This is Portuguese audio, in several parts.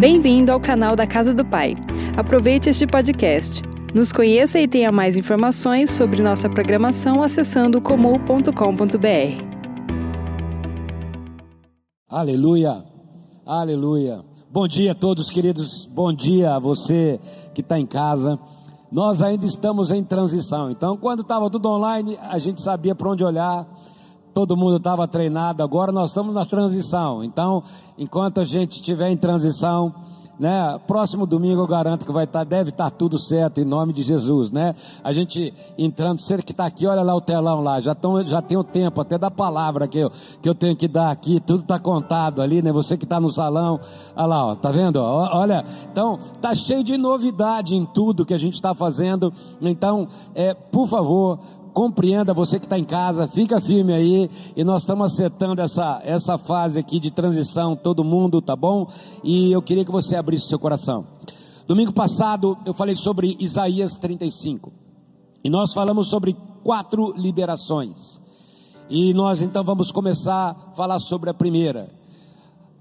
Bem-vindo ao canal da Casa do Pai. Aproveite este podcast. Nos conheça e tenha mais informações sobre nossa programação acessando comum.com.br. Aleluia, aleluia. Bom dia a todos, queridos. Bom dia a você que está em casa. Nós ainda estamos em transição. Então, quando estava tudo online, a gente sabia para onde olhar todo mundo estava treinado, agora nós estamos na transição. Então, enquanto a gente estiver em transição, né, próximo domingo eu garanto que vai estar, tá, deve estar tá tudo certo em nome de Jesus, né? A gente entrando, você que está aqui, olha lá o telão lá, já, tão, já tem o tempo até da palavra que eu, que eu tenho que dar aqui, tudo está contado ali, né? Você que está no salão, olha lá, ó, tá vendo? Olha, então tá cheio de novidade em tudo que a gente está fazendo. Então, é, por favor, compreenda você que está em casa, fica firme aí, e nós estamos acertando essa, essa fase aqui de transição, todo mundo, tá bom? E eu queria que você abrisse seu coração. Domingo passado eu falei sobre Isaías 35, e nós falamos sobre quatro liberações, e nós então vamos começar a falar sobre a primeira,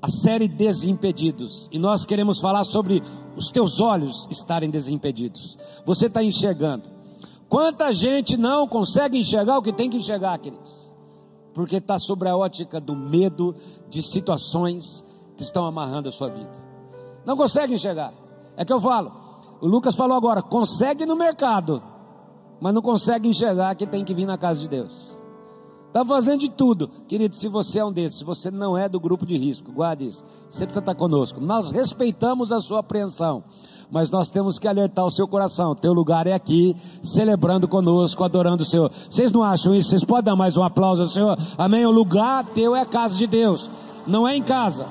a série Desimpedidos, e nós queremos falar sobre os teus olhos estarem desimpedidos, você está enxergando, Quanta gente não consegue enxergar o que tem que enxergar, queridos? Porque está sobre a ótica do medo de situações que estão amarrando a sua vida. Não consegue enxergar. É que eu falo. O Lucas falou agora: consegue no mercado, mas não consegue enxergar que tem que vir na casa de Deus. Está fazendo de tudo. Querido, se você é um desses, se você não é do grupo de risco, guarde isso. Você precisa estar conosco. Nós respeitamos a sua apreensão mas nós temos que alertar o seu coração. Teu lugar é aqui, celebrando conosco, adorando o Senhor. Vocês não acham isso? Vocês podem dar mais um aplauso ao Senhor? Amém? O lugar teu é a casa de Deus, não é em casa.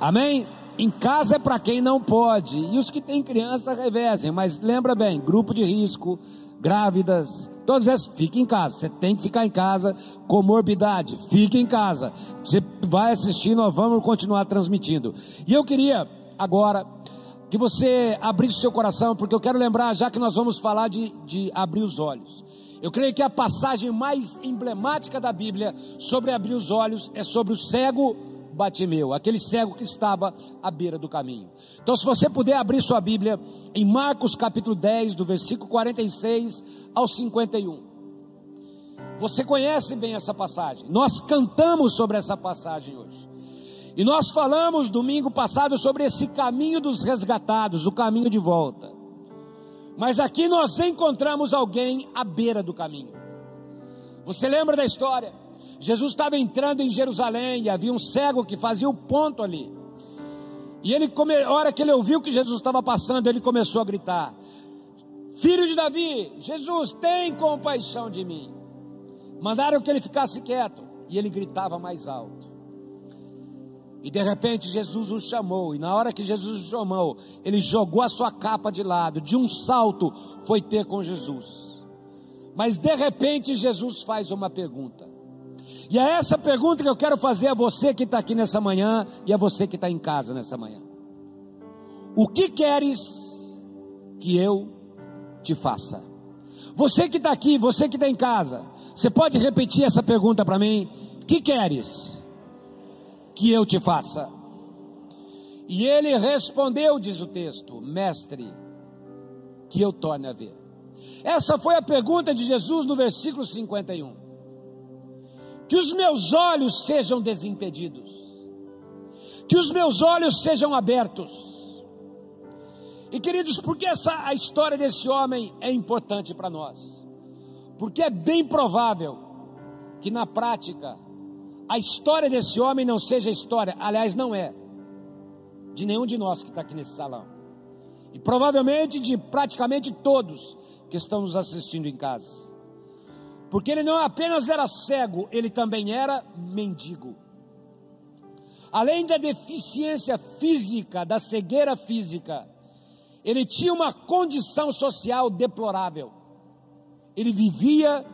Amém? Em casa é para quem não pode. E os que têm criança revezem, mas lembra bem, grupo de risco, grávidas, todas essas, fique em casa. Você tem que ficar em casa. Comorbidade, fique em casa. Você vai assistir, nós vamos continuar transmitindo. E eu queria agora que você abrisse seu coração, porque eu quero lembrar, já que nós vamos falar de, de abrir os olhos. Eu creio que a passagem mais emblemática da Bíblia sobre abrir os olhos é sobre o cego Batimeu, aquele cego que estava à beira do caminho. Então, se você puder abrir sua Bíblia em Marcos capítulo 10, do versículo 46 ao 51. Você conhece bem essa passagem. Nós cantamos sobre essa passagem hoje. E nós falamos domingo passado sobre esse caminho dos resgatados, o caminho de volta. Mas aqui nós encontramos alguém à beira do caminho. Você lembra da história? Jesus estava entrando em Jerusalém e havia um cego que fazia o ponto ali. E ele, a hora que ele ouviu que Jesus estava passando, ele começou a gritar: Filho de Davi, Jesus, tem compaixão de mim. Mandaram que ele ficasse quieto e ele gritava mais alto. E de repente Jesus o chamou, e na hora que Jesus o chamou, ele jogou a sua capa de lado, de um salto foi ter com Jesus. Mas de repente Jesus faz uma pergunta. E é essa pergunta que eu quero fazer a você que está aqui nessa manhã e a você que está em casa nessa manhã. O que queres que eu te faça? Você que está aqui, você que está em casa, você pode repetir essa pergunta para mim? O que queres? Que eu te faça? E ele respondeu, diz o texto, mestre, que eu torne a ver. Essa foi a pergunta de Jesus no versículo 51. Que os meus olhos sejam desimpedidos, que os meus olhos sejam abertos. E queridos, por que essa, a história desse homem é importante para nós? Porque é bem provável que na prática a história desse homem não seja história, aliás, não é, de nenhum de nós que está aqui nesse salão, e provavelmente de praticamente todos que estão nos assistindo em casa, porque ele não apenas era cego, ele também era mendigo. Além da deficiência física, da cegueira física, ele tinha uma condição social deplorável. Ele vivia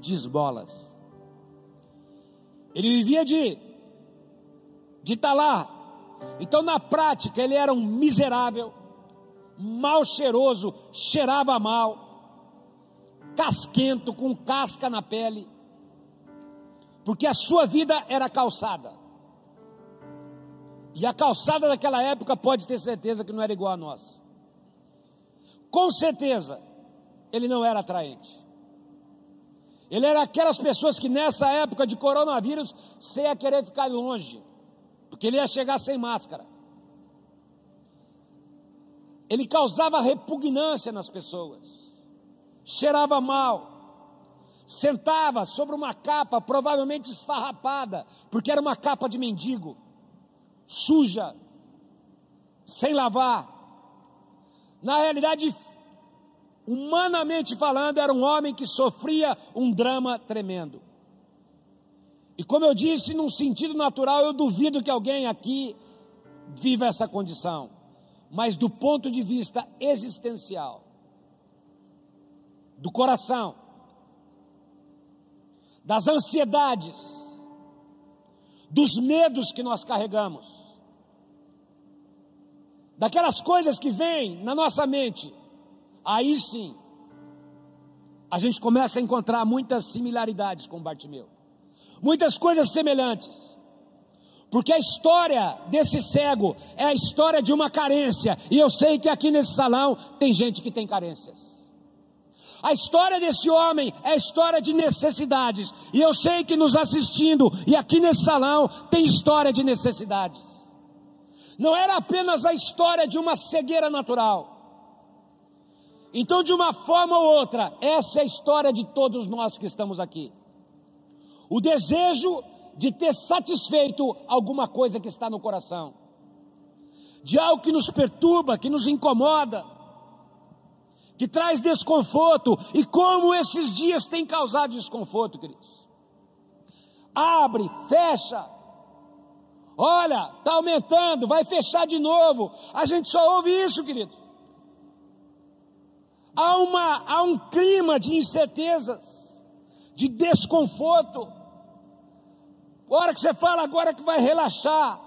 de esmolas. Ele vivia de de estar tá lá. Então, na prática, ele era um miserável, mal cheiroso, cheirava mal, casquento, com casca na pele, porque a sua vida era calçada. E a calçada daquela época pode ter certeza que não era igual a nossa. Com certeza, ele não era atraente. Ele era aquelas pessoas que nessa época de coronavírus você ia querer ficar longe, porque ele ia chegar sem máscara. Ele causava repugnância nas pessoas, cheirava mal, sentava sobre uma capa provavelmente esfarrapada, porque era uma capa de mendigo, suja, sem lavar. Na realidade, humanamente falando, era um homem que sofria um drama tremendo. E como eu disse, num sentido natural, eu duvido que alguém aqui viva essa condição mas do ponto de vista existencial, do coração, das ansiedades, dos medos que nós carregamos, daquelas coisas que vêm na nossa mente, aí sim, a gente começa a encontrar muitas similaridades com Bartimeu, muitas coisas semelhantes. Porque a história desse cego é a história de uma carência. E eu sei que aqui nesse salão tem gente que tem carências. A história desse homem é a história de necessidades. E eu sei que nos assistindo e aqui nesse salão tem história de necessidades. Não era apenas a história de uma cegueira natural. Então, de uma forma ou outra, essa é a história de todos nós que estamos aqui. O desejo de ter satisfeito alguma coisa que está no coração, de algo que nos perturba, que nos incomoda, que traz desconforto, e como esses dias têm causado desconforto, queridos. Abre, fecha, olha, está aumentando, vai fechar de novo. A gente só ouve isso, querido. Há, uma, há um clima de incertezas, de desconforto. Hora que você fala agora que vai relaxar,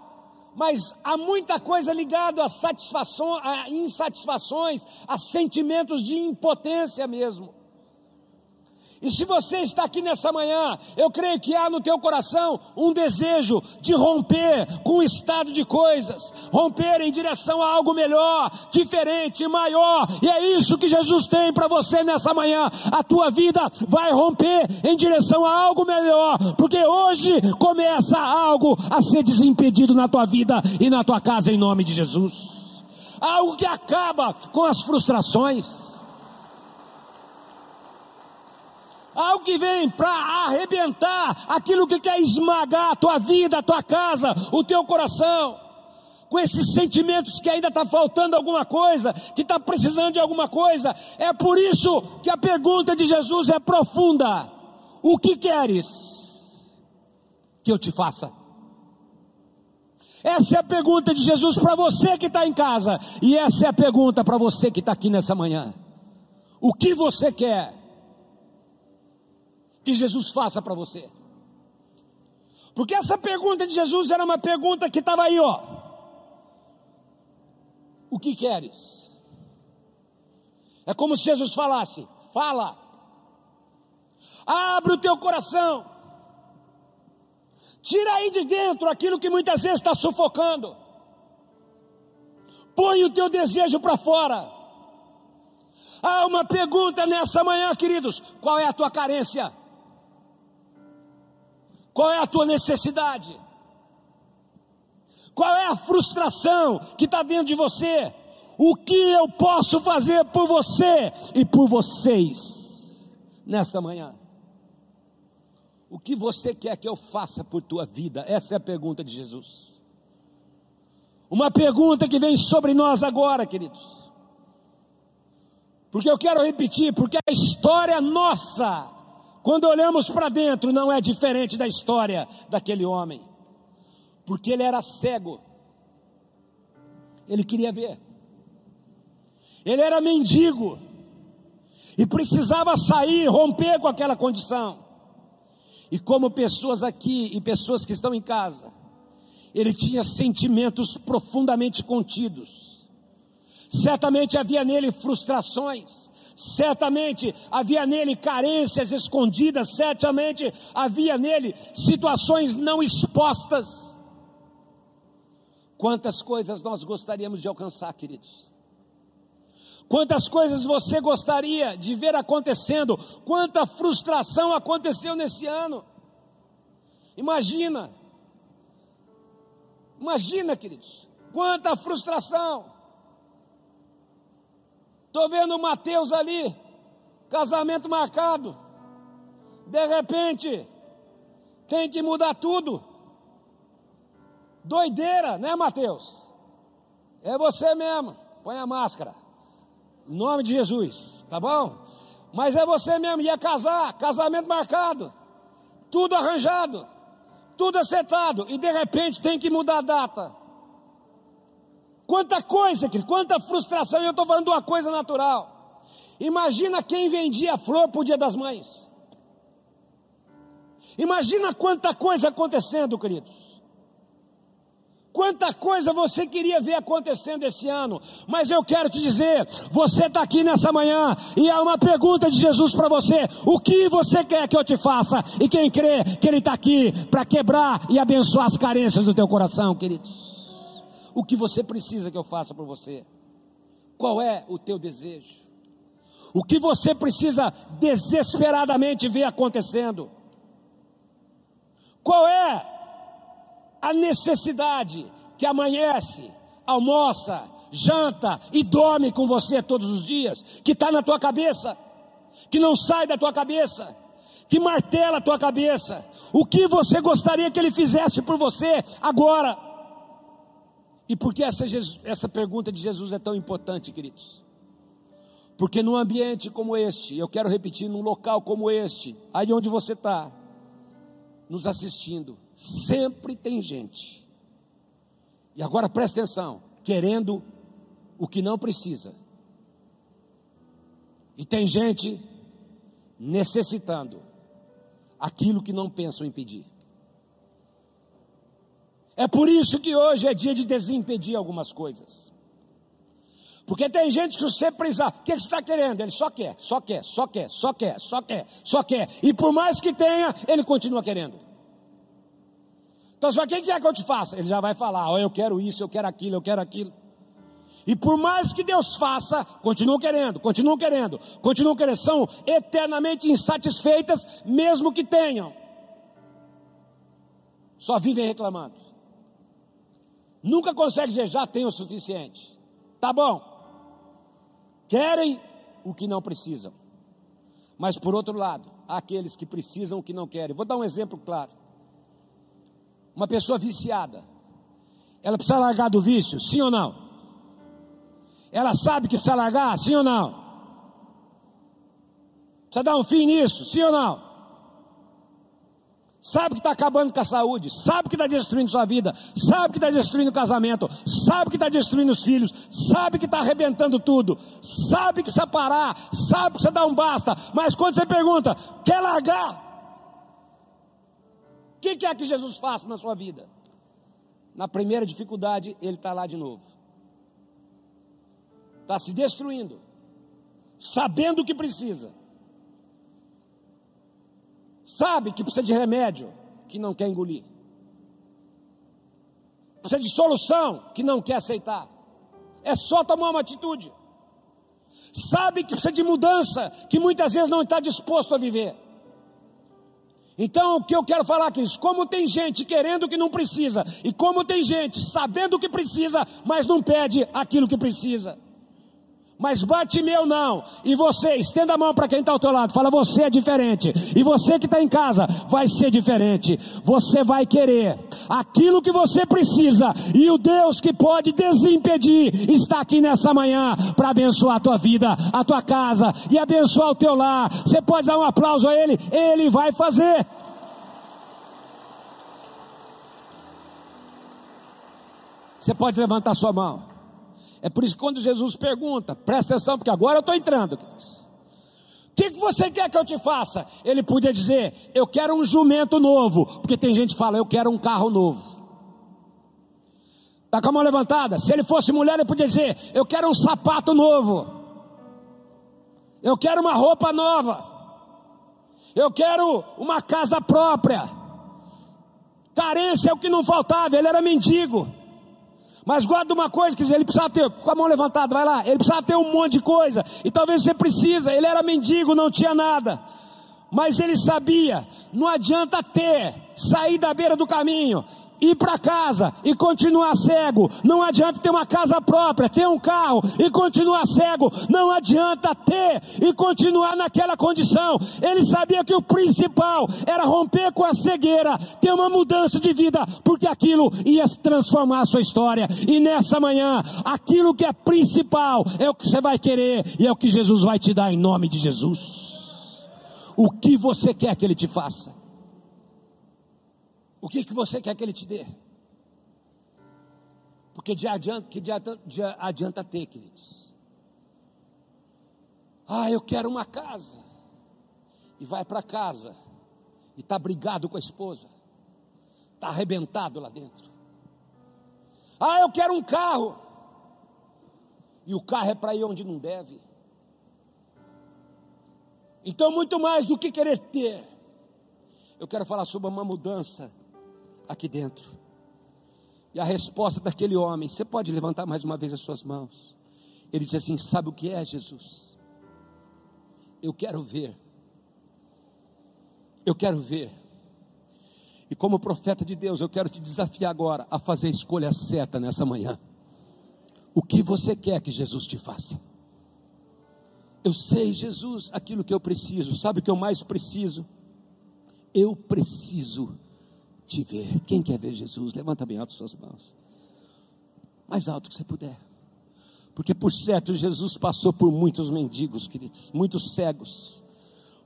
mas há muita coisa ligada a satisfações, a insatisfações, a sentimentos de impotência mesmo. E se você está aqui nessa manhã, eu creio que há no teu coração um desejo de romper com o estado de coisas, romper em direção a algo melhor, diferente, maior. E é isso que Jesus tem para você nessa manhã. A tua vida vai romper em direção a algo melhor, porque hoje começa algo a ser desimpedido na tua vida e na tua casa em nome de Jesus. Algo que acaba com as frustrações algo que vem para arrebentar aquilo que quer esmagar a tua vida, a tua casa, o teu coração, com esses sentimentos que ainda está faltando alguma coisa, que está precisando de alguma coisa. É por isso que a pergunta de Jesus é profunda: O que queres que eu te faça? Essa é a pergunta de Jesus para você que está em casa, e essa é a pergunta para você que está aqui nessa manhã. O que você quer? Que Jesus faça para você? Porque essa pergunta de Jesus era uma pergunta que estava aí, ó. O que queres? É como se Jesus falasse: fala, abre o teu coração, tira aí de dentro aquilo que muitas vezes está sufocando, põe o teu desejo para fora. Há uma pergunta nessa manhã, queridos: qual é a tua carência? Qual é a tua necessidade? Qual é a frustração que está dentro de você? O que eu posso fazer por você e por vocês nesta manhã? O que você quer que eu faça por tua vida? Essa é a pergunta de Jesus. Uma pergunta que vem sobre nós agora, queridos. Porque eu quero repetir, porque a história nossa quando olhamos para dentro, não é diferente da história daquele homem, porque ele era cego, ele queria ver, ele era mendigo, e precisava sair, romper com aquela condição. E como pessoas aqui e pessoas que estão em casa, ele tinha sentimentos profundamente contidos. Certamente havia nele frustrações, Certamente havia nele carências escondidas, certamente havia nele situações não expostas. Quantas coisas nós gostaríamos de alcançar, queridos? Quantas coisas você gostaria de ver acontecendo? Quanta frustração aconteceu nesse ano? Imagina, imagina, queridos, quanta frustração. Estou vendo o Mateus ali, casamento marcado. De repente, tem que mudar tudo. Doideira, né, Mateus? É você mesmo. Põe a máscara. Em nome de Jesus, tá bom? Mas é você mesmo. Ia casar, casamento marcado. Tudo arranjado. Tudo acertado. E de repente tem que mudar a data. Quanta coisa, quanta frustração. Eu estou falando de uma coisa natural. Imagina quem vendia flor para o dia das mães. Imagina quanta coisa acontecendo, queridos. Quanta coisa você queria ver acontecendo esse ano, mas eu quero te dizer: você está aqui nessa manhã e há uma pergunta de Jesus para você: o que você quer que eu te faça? E quem crê que Ele está aqui para quebrar e abençoar as carências do teu coração, queridos? O que você precisa que eu faça por você? Qual é o teu desejo? O que você precisa desesperadamente ver acontecendo? Qual é a necessidade que amanhece, almoça, janta e dorme com você todos os dias, que está na tua cabeça, que não sai da tua cabeça, que martela a tua cabeça. O que você gostaria que ele fizesse por você agora? E por que essa, essa pergunta de Jesus é tão importante, queridos? Porque num ambiente como este, eu quero repetir, num local como este, aí onde você está, nos assistindo, Sempre tem gente. E agora presta atenção, querendo o que não precisa. E tem gente necessitando aquilo que não pensam impedir. É por isso que hoje é dia de desimpedir algumas coisas. Porque tem gente que você precisar, o que você está querendo? Ele só quer, só quer, só quer, só quer, só quer, só quer. E por mais que tenha, ele continua querendo. Então você fala, o que é que eu te faça? Ele já vai falar, oh, eu quero isso, eu quero aquilo, eu quero aquilo. E por mais que Deus faça, continuam querendo, continuam querendo, continuam querendo, são eternamente insatisfeitas, mesmo que tenham. Só vivem reclamando. Nunca consegue dizer, já tem o suficiente. Tá bom. Querem o que não precisam. Mas por outro lado, há aqueles que precisam o que não querem. Vou dar um exemplo claro. Uma pessoa viciada, ela precisa largar do vício, sim ou não? Ela sabe que precisa largar, sim ou não? Precisa dar um fim nisso, sim ou não? Sabe que está acabando com a saúde, sabe que está destruindo sua vida, sabe que está destruindo o casamento, sabe que está destruindo os filhos, sabe que está arrebentando tudo, sabe que precisa parar, sabe que precisa dar um basta, mas quando você pergunta, quer largar? que quer que Jesus faça na sua vida? Na primeira dificuldade, ele está lá de novo. Está se destruindo, sabendo o que precisa. Sabe que precisa de remédio, que não quer engolir. Precisa de solução, que não quer aceitar. É só tomar uma atitude. Sabe que precisa de mudança, que muitas vezes não está disposto a viver. Então, o que eu quero falar aqui, como tem gente querendo o que não precisa, e como tem gente sabendo o que precisa, mas não pede aquilo que precisa. Mas bate meu não. E você, estenda a mão para quem está ao teu lado. Fala, você é diferente. E você que está em casa, vai ser diferente. Você vai querer aquilo que você precisa. E o Deus que pode desimpedir está aqui nessa manhã para abençoar a tua vida, a tua casa e abençoar o teu lar. Você pode dar um aplauso a Ele, Ele vai fazer. Você pode levantar sua mão. É por isso que quando Jesus pergunta, presta atenção, porque agora eu estou entrando. O que, que você quer que eu te faça? Ele podia dizer, eu quero um jumento novo, porque tem gente que fala, eu quero um carro novo. Está com a mão levantada? Se ele fosse mulher, ele podia dizer, eu quero um sapato novo. Eu quero uma roupa nova. Eu quero uma casa própria. Carência é o que não faltava, ele era mendigo. Mas guarda uma coisa, que ele precisava ter, com a mão levantada, vai lá, ele precisava ter um monte de coisa, e talvez você precisa, ele era mendigo, não tinha nada, mas ele sabia, não adianta ter, sair da beira do caminho, ir para casa e continuar cego. Não adianta ter uma casa própria, ter um carro e continuar cego. Não adianta ter e continuar naquela condição. Ele sabia que o principal era romper com a cegueira, ter uma mudança de vida, porque aquilo ia transformar a sua história. E nessa manhã, aquilo que é principal é o que você vai querer e é o que Jesus vai te dar em nome de Jesus. O que você quer que ele te faça? O que, que você quer que ele te dê? Porque de adianta, que de adianta, de adianta ter, queridos. Ah, eu quero uma casa. E vai para casa. E está brigado com a esposa. Está arrebentado lá dentro. Ah, eu quero um carro. E o carro é para ir onde não deve. Então, muito mais do que querer ter, eu quero falar sobre uma mudança aqui dentro. E a resposta daquele homem, você pode levantar mais uma vez as suas mãos. Ele diz assim: Sabe o que é, Jesus? Eu quero ver. Eu quero ver. E como profeta de Deus, eu quero te desafiar agora a fazer a escolha certa nessa manhã. O que você quer que Jesus te faça? Eu sei, Jesus, aquilo que eu preciso. Sabe o que eu mais preciso? Eu preciso te ver. Quem quer ver Jesus? Levanta bem alto suas mãos. Mais alto que você puder. Porque por certo Jesus passou por muitos mendigos, queridos, muitos cegos,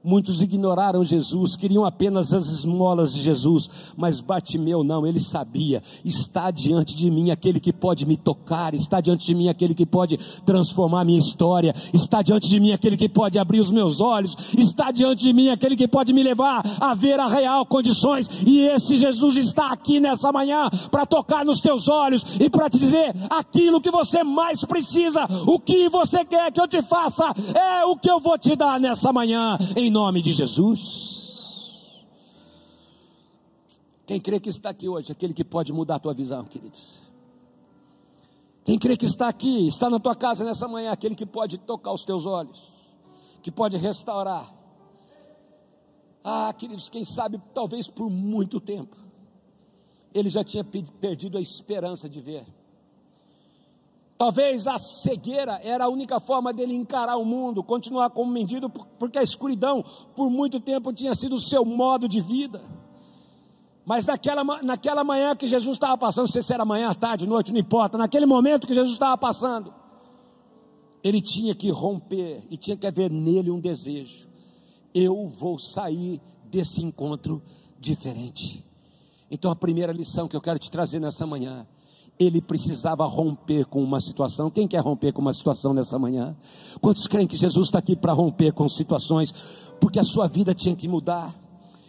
Muitos ignoraram Jesus, queriam apenas as esmolas de Jesus, mas Bartimeu não, ele sabia: está diante de mim aquele que pode me tocar, está diante de mim aquele que pode transformar minha história, está diante de mim aquele que pode abrir os meus olhos, está diante de mim aquele que pode me levar a ver a real condições, e esse Jesus está aqui nessa manhã para tocar nos teus olhos e para te dizer aquilo que você mais precisa, o que você quer que eu te faça, é o que eu vou te dar nessa manhã, em nome de Jesus. Quem crê que está aqui hoje, aquele que pode mudar a tua visão, queridos. Quem crê que está aqui, está na tua casa nessa manhã, aquele que pode tocar os teus olhos, que pode restaurar. Ah, queridos, quem sabe, talvez por muito tempo, ele já tinha perdido a esperança de ver. Talvez a cegueira era a única forma dele encarar o mundo, continuar como mendigo, porque a escuridão por muito tempo tinha sido o seu modo de vida. Mas naquela, naquela manhã que Jesus estava passando, não sei se era manhã, tarde, noite, não importa, naquele momento que Jesus estava passando, ele tinha que romper e tinha que haver nele um desejo. Eu vou sair desse encontro diferente. Então a primeira lição que eu quero te trazer nessa manhã ele precisava romper com uma situação. Quem quer romper com uma situação nessa manhã? Quantos creem que Jesus está aqui para romper com situações? Porque a sua vida tinha que mudar.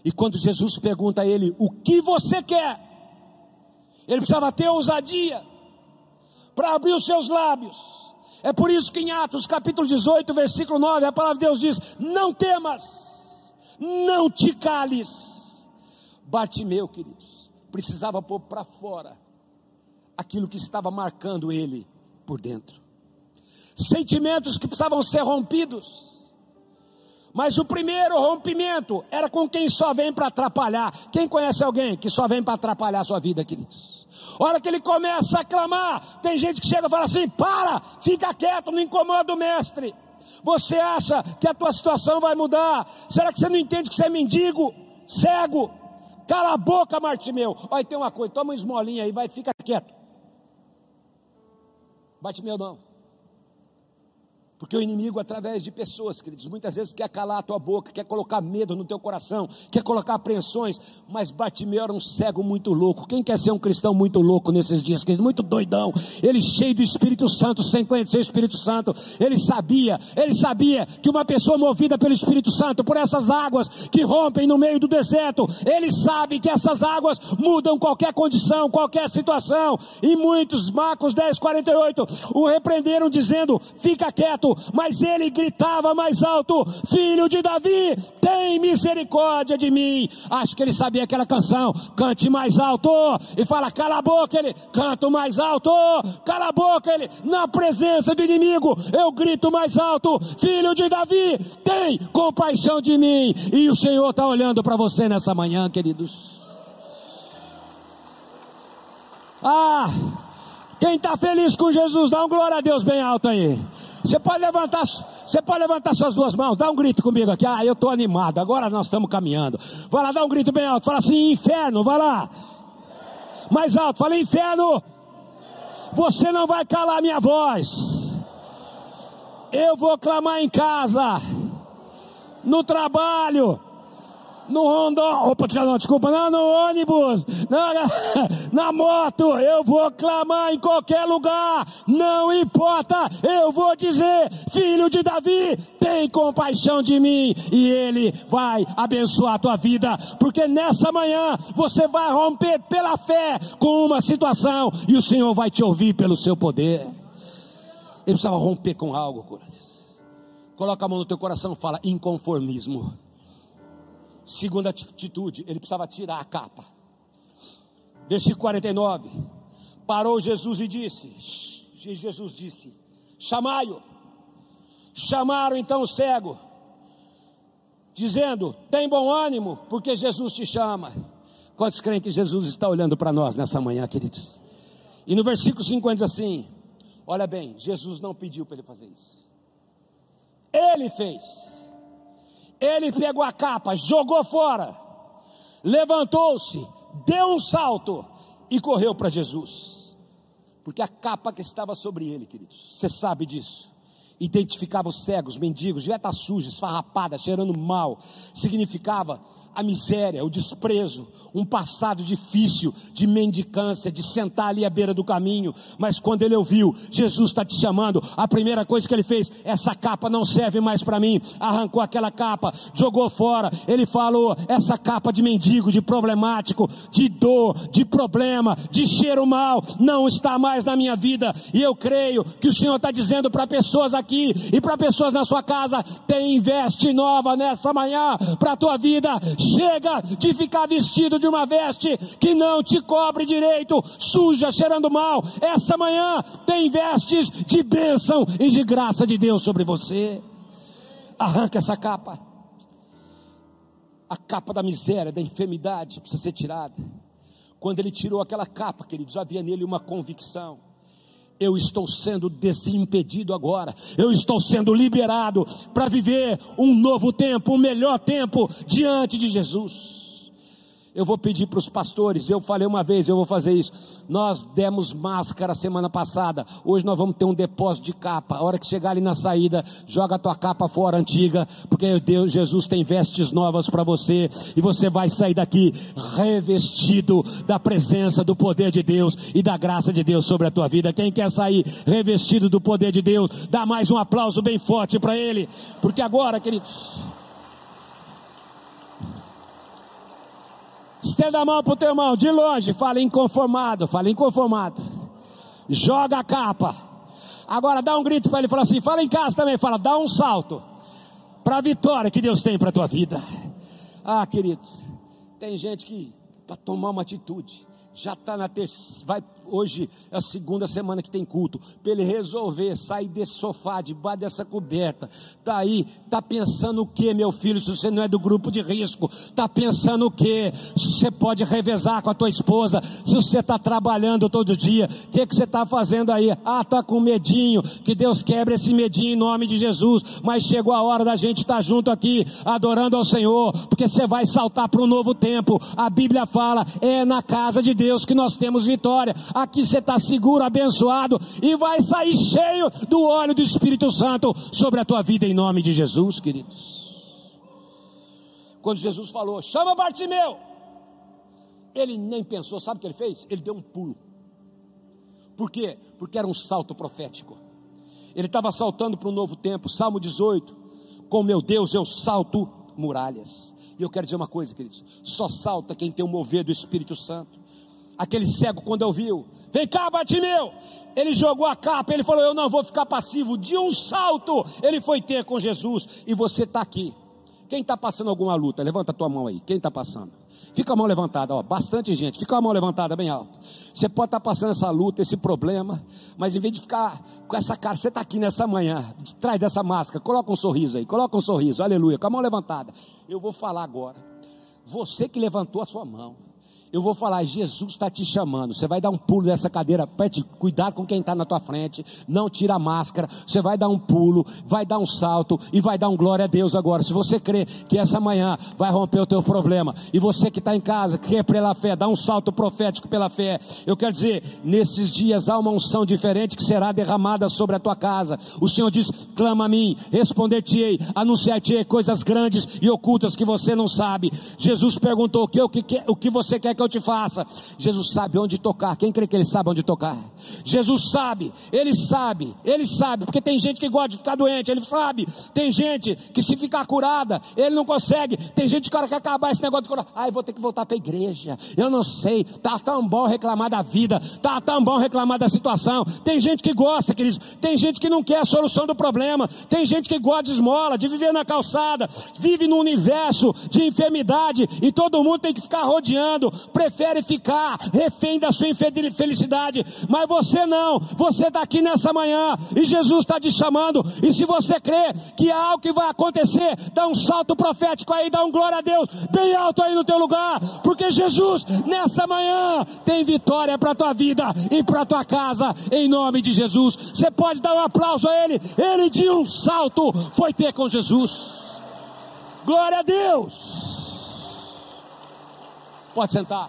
E quando Jesus pergunta a ele: O que você quer? Ele precisava ter ousadia para abrir os seus lábios. É por isso que em Atos capítulo 18, versículo 9, a palavra de Deus diz: Não temas, não te cales. Bartimeu, queridos, precisava pôr para fora aquilo que estava marcando ele por dentro. Sentimentos que precisavam ser rompidos. Mas o primeiro rompimento era com quem só vem para atrapalhar. Quem conhece alguém que só vem para atrapalhar a sua vida, queridos? hora que ele começa a clamar, tem gente que chega e fala assim: para, fica quieto, não incomoda o mestre. Você acha que a tua situação vai mudar? Será que você não entende que você é mendigo, cego? Cala a boca, Martimeu. Olha, tem uma coisa, toma uma esmolinha aí, vai, fica quieto. Bate meu não. Porque o inimigo, através de pessoas, queridos, muitas vezes quer calar a tua boca, quer colocar medo no teu coração, quer colocar apreensões, mas Bartimeu era um cego muito louco. Quem quer ser um cristão muito louco nesses dias, queridos? Muito doidão. Ele cheio do Espírito Santo, sem conhecer o Espírito Santo. Ele sabia, ele sabia que uma pessoa movida pelo Espírito Santo, por essas águas que rompem no meio do deserto, ele sabe que essas águas mudam qualquer condição, qualquer situação. E muitos, Marcos 10, 48, o repreenderam dizendo: fica quieto alto, mas ele gritava mais alto: Filho de Davi, tem misericórdia de mim. Acho que ele sabia aquela canção, cante mais alto, e fala: Cala a boca, ele canto mais alto, cala a boca, ele na presença do inimigo, eu grito mais alto: Filho de Davi, tem compaixão de mim. E o Senhor está olhando para você nessa manhã, queridos. Ah, quem está feliz com Jesus, dá um glória a Deus bem alto aí. Você pode levantar, você pode levantar suas duas mãos, dá um grito comigo aqui. Ah, eu estou animado. Agora nós estamos caminhando. Vai lá, dá um grito bem alto. Fala assim, inferno, vai lá. Mais alto, fala inferno. Você não vai calar minha voz. Eu vou clamar em casa, no trabalho, no Rondon, opa, desculpa, não, no ônibus, na, na moto, eu vou clamar em qualquer lugar, não importa, eu vou dizer, filho de Davi, tem compaixão de mim, e ele vai abençoar a tua vida, porque nessa manhã você vai romper pela fé com uma situação, e o Senhor vai te ouvir pelo seu poder. Ele precisava romper com algo. Coloca a mão no teu coração e fala: inconformismo. Segunda atitude, ele precisava tirar a capa. Versículo 49. Parou Jesus e disse: Jesus disse: Chamai-o. Chamaram então o cego, dizendo: Tem bom ânimo, porque Jesus te chama. Quantos crentes Jesus está olhando para nós nessa manhã, queridos? E no versículo 50 diz assim: Olha bem, Jesus não pediu para ele fazer isso. Ele fez. Ele pegou a capa, jogou fora, levantou-se, deu um salto e correu para Jesus. Porque a capa que estava sobre ele, queridos, você sabe disso, identificava os cegos, mendigos, está suja, esfarrapada, cheirando mal, significava a miséria, o desprezo, um passado difícil de mendicância, de sentar ali à beira do caminho. Mas quando ele ouviu, Jesus está te chamando, a primeira coisa que ele fez, essa capa não serve mais para mim. Arrancou aquela capa, jogou fora. Ele falou: essa capa de mendigo, de problemático, de dor, de problema, de cheiro mal, não está mais na minha vida. E eu creio que o Senhor está dizendo para pessoas aqui e para pessoas na sua casa: tem veste nova nessa manhã para a tua vida Chega de ficar vestido de uma veste que não te cobre direito, suja, cheirando mal. Essa manhã tem vestes de bênção e de graça de Deus sobre você. Arranca essa capa. A capa da miséria, da enfermidade, precisa ser tirada. Quando ele tirou aquela capa, queridos, havia nele uma convicção eu estou sendo desimpedido agora, eu estou sendo liberado para viver um novo tempo, um melhor tempo diante de Jesus. Eu vou pedir para os pastores, eu falei uma vez, eu vou fazer isso. Nós demos máscara semana passada, hoje nós vamos ter um depósito de capa. A hora que chegar ali na saída, joga a tua capa fora antiga, porque Deus, Jesus tem vestes novas para você, e você vai sair daqui revestido da presença, do poder de Deus e da graça de Deus sobre a tua vida. Quem quer sair revestido do poder de Deus, dá mais um aplauso bem forte para Ele, porque agora, queridos. Estenda a mão para o teu irmão, de longe, fala inconformado, fala inconformado. Joga a capa. Agora dá um grito para ele, fala assim, fala em casa também, fala, dá um salto. Para a vitória que Deus tem para a tua vida. Ah, queridos, tem gente que, para tomar uma atitude, já está na terceira, vai hoje é a segunda semana que tem culto, para ele resolver sair desse sofá, debaixo dessa coberta, tá aí, tá pensando o que, meu filho, se você não é do grupo de risco, tá pensando o que, se você pode revezar com a tua esposa, se você está trabalhando todo dia, o que, que você está fazendo aí? Ah, tá com medinho, que Deus quebre esse medinho em nome de Jesus, mas chegou a hora da gente estar tá junto aqui, adorando ao Senhor, porque você vai saltar para um novo tempo, a Bíblia fala, é na casa de Deus que nós temos vitória, aqui você está seguro, abençoado e vai sair cheio do óleo do Espírito Santo sobre a tua vida em nome de Jesus, queridos. Quando Jesus falou, chama Bartimeu, ele nem pensou, sabe o que ele fez? Ele deu um pulo. Por quê? Porque era um salto profético. Ele estava saltando para um novo tempo, Salmo 18. Com meu Deus eu salto muralhas. E eu quero dizer uma coisa, queridos: só salta quem tem o mover do Espírito Santo. Aquele cego, quando ouviu, Vem cá, Bartimeu. Ele jogou a capa, ele falou: Eu não vou ficar passivo. De um salto, ele foi ter com Jesus. E você está aqui. Quem está passando alguma luta? Levanta a tua mão aí. Quem está passando? Fica a mão levantada, ó, bastante gente. Fica a mão levantada bem alto. Você pode estar tá passando essa luta, esse problema, mas em vez de ficar com essa cara, você está aqui nessa manhã, de trás dessa máscara, coloca um sorriso aí, coloca um sorriso, aleluia, com a mão levantada. Eu vou falar agora. Você que levantou a sua mão, eu vou falar, Jesus está te chamando. Você vai dar um pulo dessa cadeira, pede cuidado com quem está na tua frente. Não tira a máscara. Você vai dar um pulo, vai dar um salto e vai dar um glória a Deus agora. Se você crê que essa manhã vai romper o teu problema, e você que está em casa, crê pela fé, dá um salto profético pela fé. Eu quero dizer, nesses dias há uma unção diferente que será derramada sobre a tua casa. O Senhor diz: clama a mim, responder-te-ei, anunciar-te-ei coisas grandes e ocultas que você não sabe. Jesus perguntou: o que, o que, o que você quer que eu te faça? Jesus sabe onde tocar. Quem crê que Ele sabe onde tocar? Jesus sabe, Ele sabe, Ele sabe, porque tem gente que gosta de ficar doente, Ele sabe. Tem gente que se ficar curada, Ele não consegue. Tem gente que quer acabar esse negócio de curar. Ai, vou ter que voltar para a igreja. Eu não sei, tá tão bom reclamar da vida, tá tão bom reclamar da situação. Tem gente que gosta, queridos. Tem gente que não quer a solução do problema. Tem gente que gosta de esmola, de viver na calçada, vive num universo de enfermidade e todo mundo tem que ficar rodeando prefere ficar refém da sua infelicidade, mas você não, você está aqui nessa manhã e Jesus está te chamando. E se você crê que há algo que vai acontecer, dá um salto profético aí, dá um glória a Deus, bem alto aí no teu lugar, porque Jesus nessa manhã tem vitória para tua vida e para tua casa, em nome de Jesus. Você pode dar um aplauso a Ele, Ele de um salto foi ter com Jesus. Glória a Deus. Pode sentar.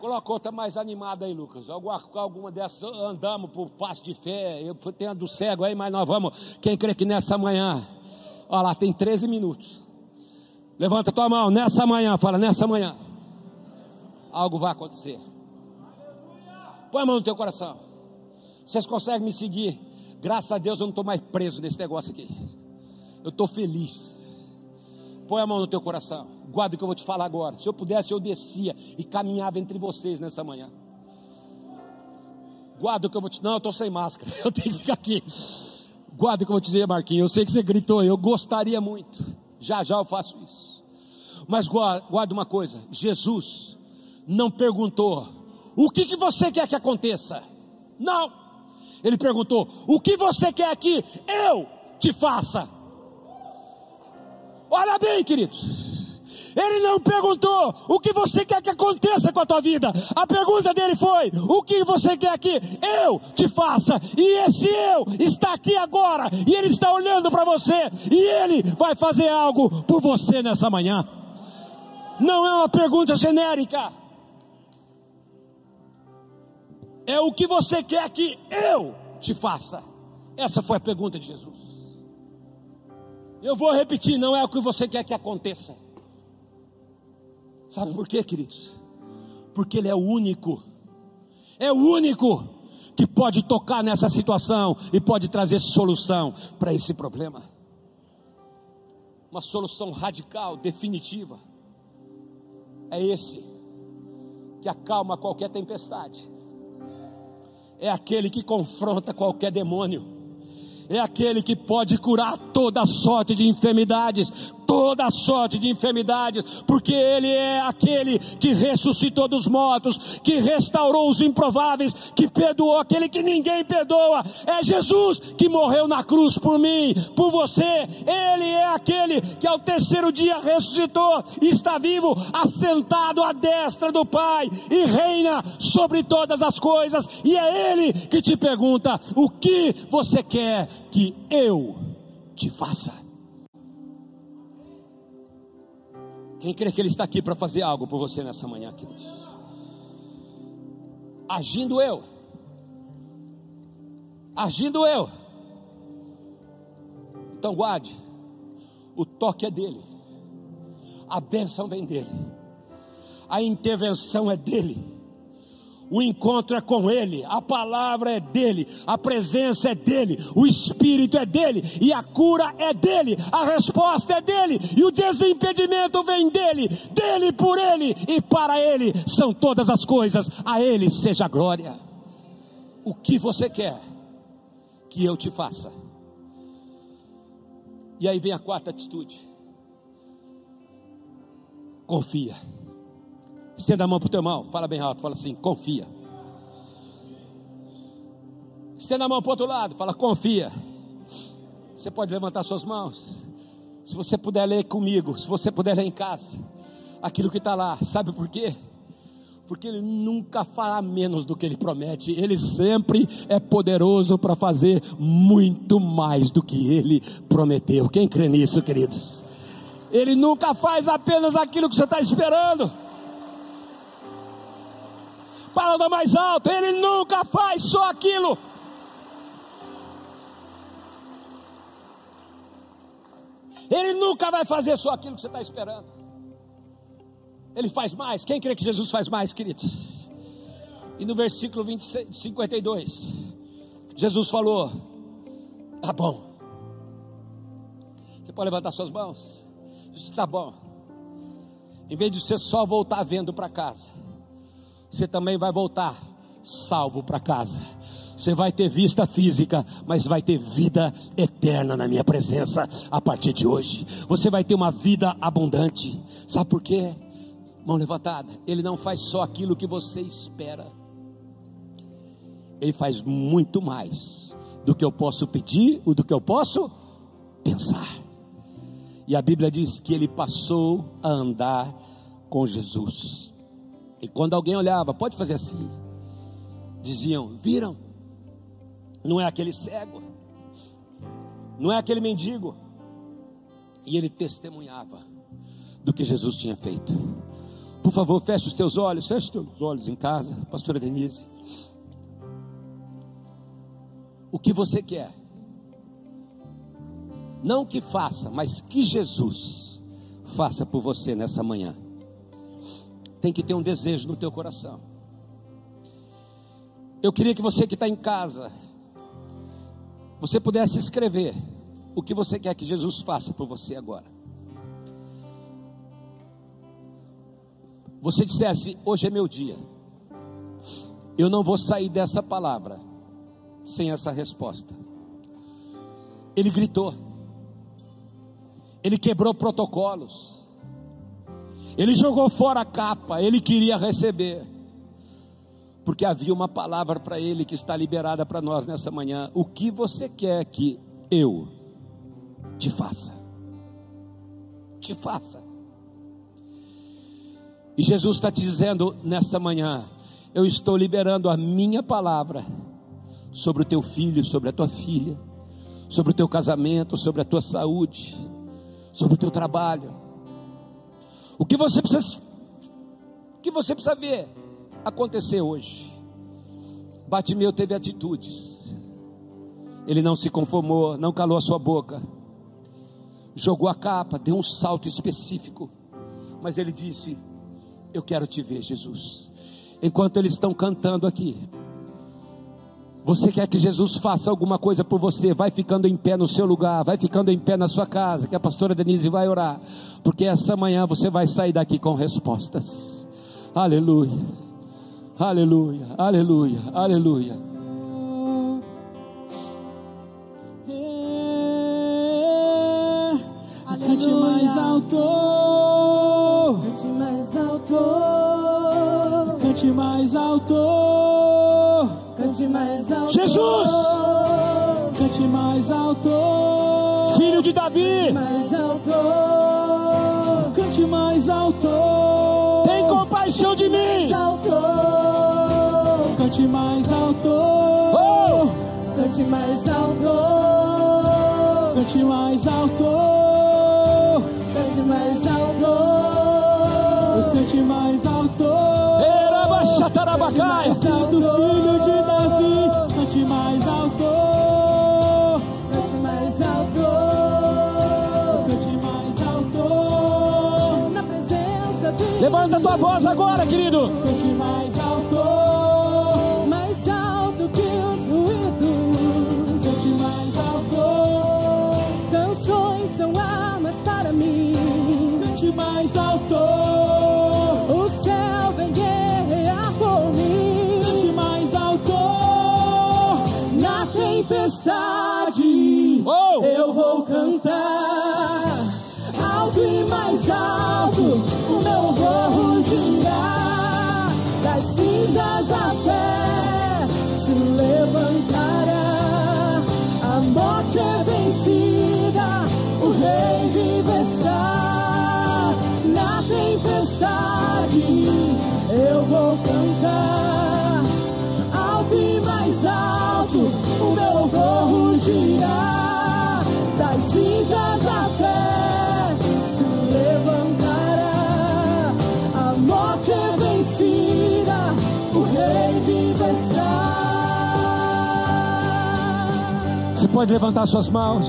Coloca outra mais animada aí, Lucas. Alguma, alguma dessas andamos por passo de fé. Eu tenho a do cego aí, mas nós vamos. Quem crê que nessa manhã, olha lá, tem 13 minutos. Levanta tua mão, nessa manhã, fala, nessa manhã. Algo vai acontecer. Põe a mão no teu coração. Vocês conseguem me seguir? Graças a Deus eu não estou mais preso nesse negócio aqui. Eu estou feliz. Põe a mão no teu coração. Guarda o que eu vou te falar agora. Se eu pudesse, eu descia e caminhava entre vocês nessa manhã. Guarda o que eu vou te. Não, eu estou sem máscara. Eu tenho que ficar aqui. Guarda o que eu vou te dizer, Marquinhos. Eu sei que você gritou. Eu gostaria muito. Já já eu faço isso. Mas guarda uma coisa: Jesus não perguntou o que, que você quer que aconteça. Não. Ele perguntou: o que você quer que eu te faça? Olha bem, queridos. Ele não perguntou o que você quer que aconteça com a tua vida. A pergunta dele foi: o que você quer que eu te faça? E esse eu está aqui agora e ele está olhando para você e ele vai fazer algo por você nessa manhã. Não é uma pergunta genérica. É o que você quer que eu te faça. Essa foi a pergunta de Jesus. Eu vou repetir, não é o que você quer que aconteça. Sabe por quê, queridos? Porque Ele é o único, é o único que pode tocar nessa situação e pode trazer solução para esse problema. Uma solução radical, definitiva. É esse que acalma qualquer tempestade. É aquele que confronta qualquer demônio é aquele que pode curar toda sorte de enfermidades, toda sorte de enfermidades, porque Ele é aquele que ressuscitou dos mortos, que restaurou os improváveis, que perdoou aquele que ninguém perdoa. É Jesus que morreu na cruz por mim, por você. Ele é aquele que ao terceiro dia ressuscitou e está vivo, assentado à destra do Pai e reina sobre todas as coisas. E é Ele que te pergunta: o que você quer que eu te faça? Quem crê que Ele está aqui para fazer algo por você nessa manhã, queridos? Agindo eu, agindo eu. Então guarde, o toque é dele, a bênção vem dele, a intervenção é dele, O encontro é com Ele, a palavra é dele, a presença é dele, o Espírito é dele, e a cura é dele, a resposta é dele, e o desimpedimento vem dele, dele por ele e para ele são todas as coisas, a ele seja a glória. O que você quer que eu te faça? E aí vem a quarta atitude: confia. Estenda a mão para o teu irmão, fala bem alto, fala assim: confia. Estenda a mão para o outro lado, fala: confia. Você pode levantar suas mãos. Se você puder ler comigo, se você puder ler em casa, aquilo que está lá, sabe por quê? Porque ele nunca fará menos do que ele promete, ele sempre é poderoso para fazer muito mais do que ele prometeu. Quem crê nisso, queridos? Ele nunca faz apenas aquilo que você está esperando palavra mais alto, ele nunca faz só aquilo. Ele nunca vai fazer só aquilo que você está esperando. Ele faz mais. Quem crê que Jesus faz mais, queridos? E no versículo 26, 52, Jesus falou: Tá bom. Você pode levantar suas mãos? Isso está bom. Em vez de você só voltar vendo para casa, você também vai voltar salvo para casa. Você vai ter vista física, mas vai ter vida eterna na minha presença a partir de hoje. Você vai ter uma vida abundante. Sabe por quê? Mão levantada. Ele não faz só aquilo que você espera. Ele faz muito mais do que eu posso pedir ou do que eu posso pensar. E a Bíblia diz que ele passou a andar com Jesus. E quando alguém olhava, pode fazer assim, diziam: Viram? Não é aquele cego, não é aquele mendigo. E ele testemunhava do que Jesus tinha feito. Por favor, feche os teus olhos, feche os teus olhos em casa, pastora Denise. O que você quer? Não que faça, mas que Jesus faça por você nessa manhã tem que ter um desejo no teu coração. Eu queria que você que está em casa, você pudesse escrever o que você quer que Jesus faça por você agora. Você dissesse: Hoje é meu dia, eu não vou sair dessa palavra sem essa resposta. Ele gritou, ele quebrou protocolos, ele jogou fora a capa, ele queria receber. Porque havia uma palavra para ele que está liberada para nós nessa manhã. O que você quer que eu te faça? Te faça. E Jesus está te dizendo nessa manhã: eu estou liberando a minha palavra sobre o teu filho, sobre a tua filha, sobre o teu casamento, sobre a tua saúde, sobre o teu trabalho o que você precisa, o que você precisa ver acontecer hoje? Batimeu teve atitudes. Ele não se conformou, não calou a sua boca. Jogou a capa, deu um salto específico. Mas ele disse: Eu quero te ver, Jesus. Enquanto eles estão cantando aqui, você quer que Jesus faça alguma coisa por você? Vai ficando em pé no seu lugar, vai ficando em pé na sua casa, que a pastora Denise vai orar, porque essa manhã você vai sair daqui com respostas. Aleluia, aleluia, aleluia, aleluia. Cante mais alto, cante mais alto, cante mais alto. Jesus! Cante mais alto. Filho de Davi! Tua voz agora, querido. Pode levantar suas mãos.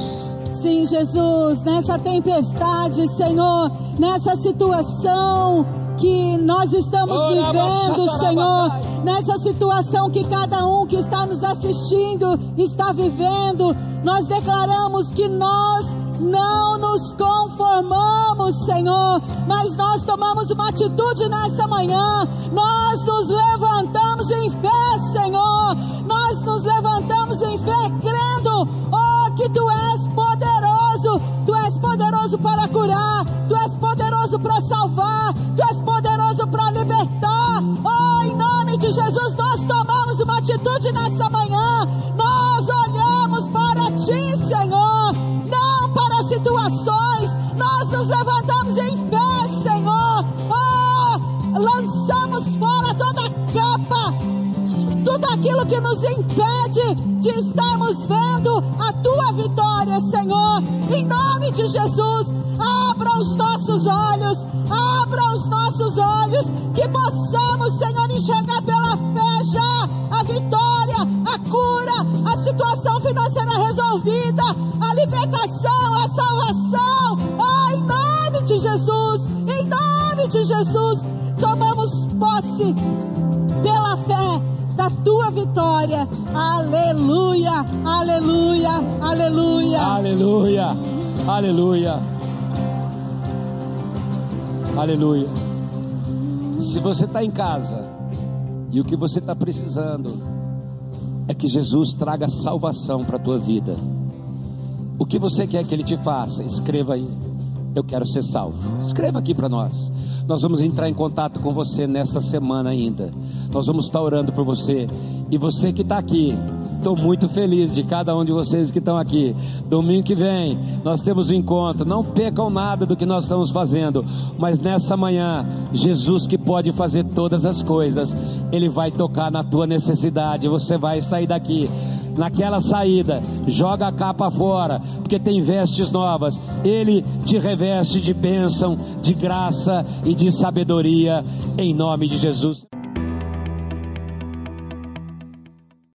Sim, Jesus, nessa tempestade, Senhor, nessa situação que nós estamos vivendo, Senhor, nessa situação que cada um que está nos assistindo está vivendo, nós declaramos que nós não nos conformamos, Senhor, mas nós tomamos uma atitude nessa manhã, nós nos levantamos em fé, Senhor, nós nos levantamos em fé, crendo, poderoso para curar, tu és poderoso para salvar, tu és poderoso para libertar, oh, em nome de Jesus, nós tomamos uma atitude nessa manhã, aquilo que nos impede de estarmos vendo a tua vitória, Senhor, em nome de Jesus, abra os nossos olhos, abra os nossos olhos, que possamos, Senhor, enxergar pela fé já a vitória, a cura, a situação financeira resolvida, a libertação, a salvação, ah, em nome de Jesus, em nome de Jesus, tomamos posse pela fé tua vitória. Aleluia, aleluia, aleluia. Aleluia, aleluia, aleluia. Se você está em casa e o que você está precisando é que Jesus traga salvação para a tua vida, o que você quer que Ele te faça? Escreva aí. Eu quero ser salvo. Escreva aqui para nós. Nós vamos entrar em contato com você nesta semana ainda. Nós vamos estar orando por você. E você que está aqui, estou muito feliz de cada um de vocês que estão aqui. Domingo que vem, nós temos um encontro. Não percam nada do que nós estamos fazendo. Mas nessa manhã, Jesus que pode fazer todas as coisas, Ele vai tocar na tua necessidade. Você vai sair daqui naquela saída, joga a capa fora, porque tem vestes novas. Ele te reveste de bênção, de graça e de sabedoria, em nome de Jesus.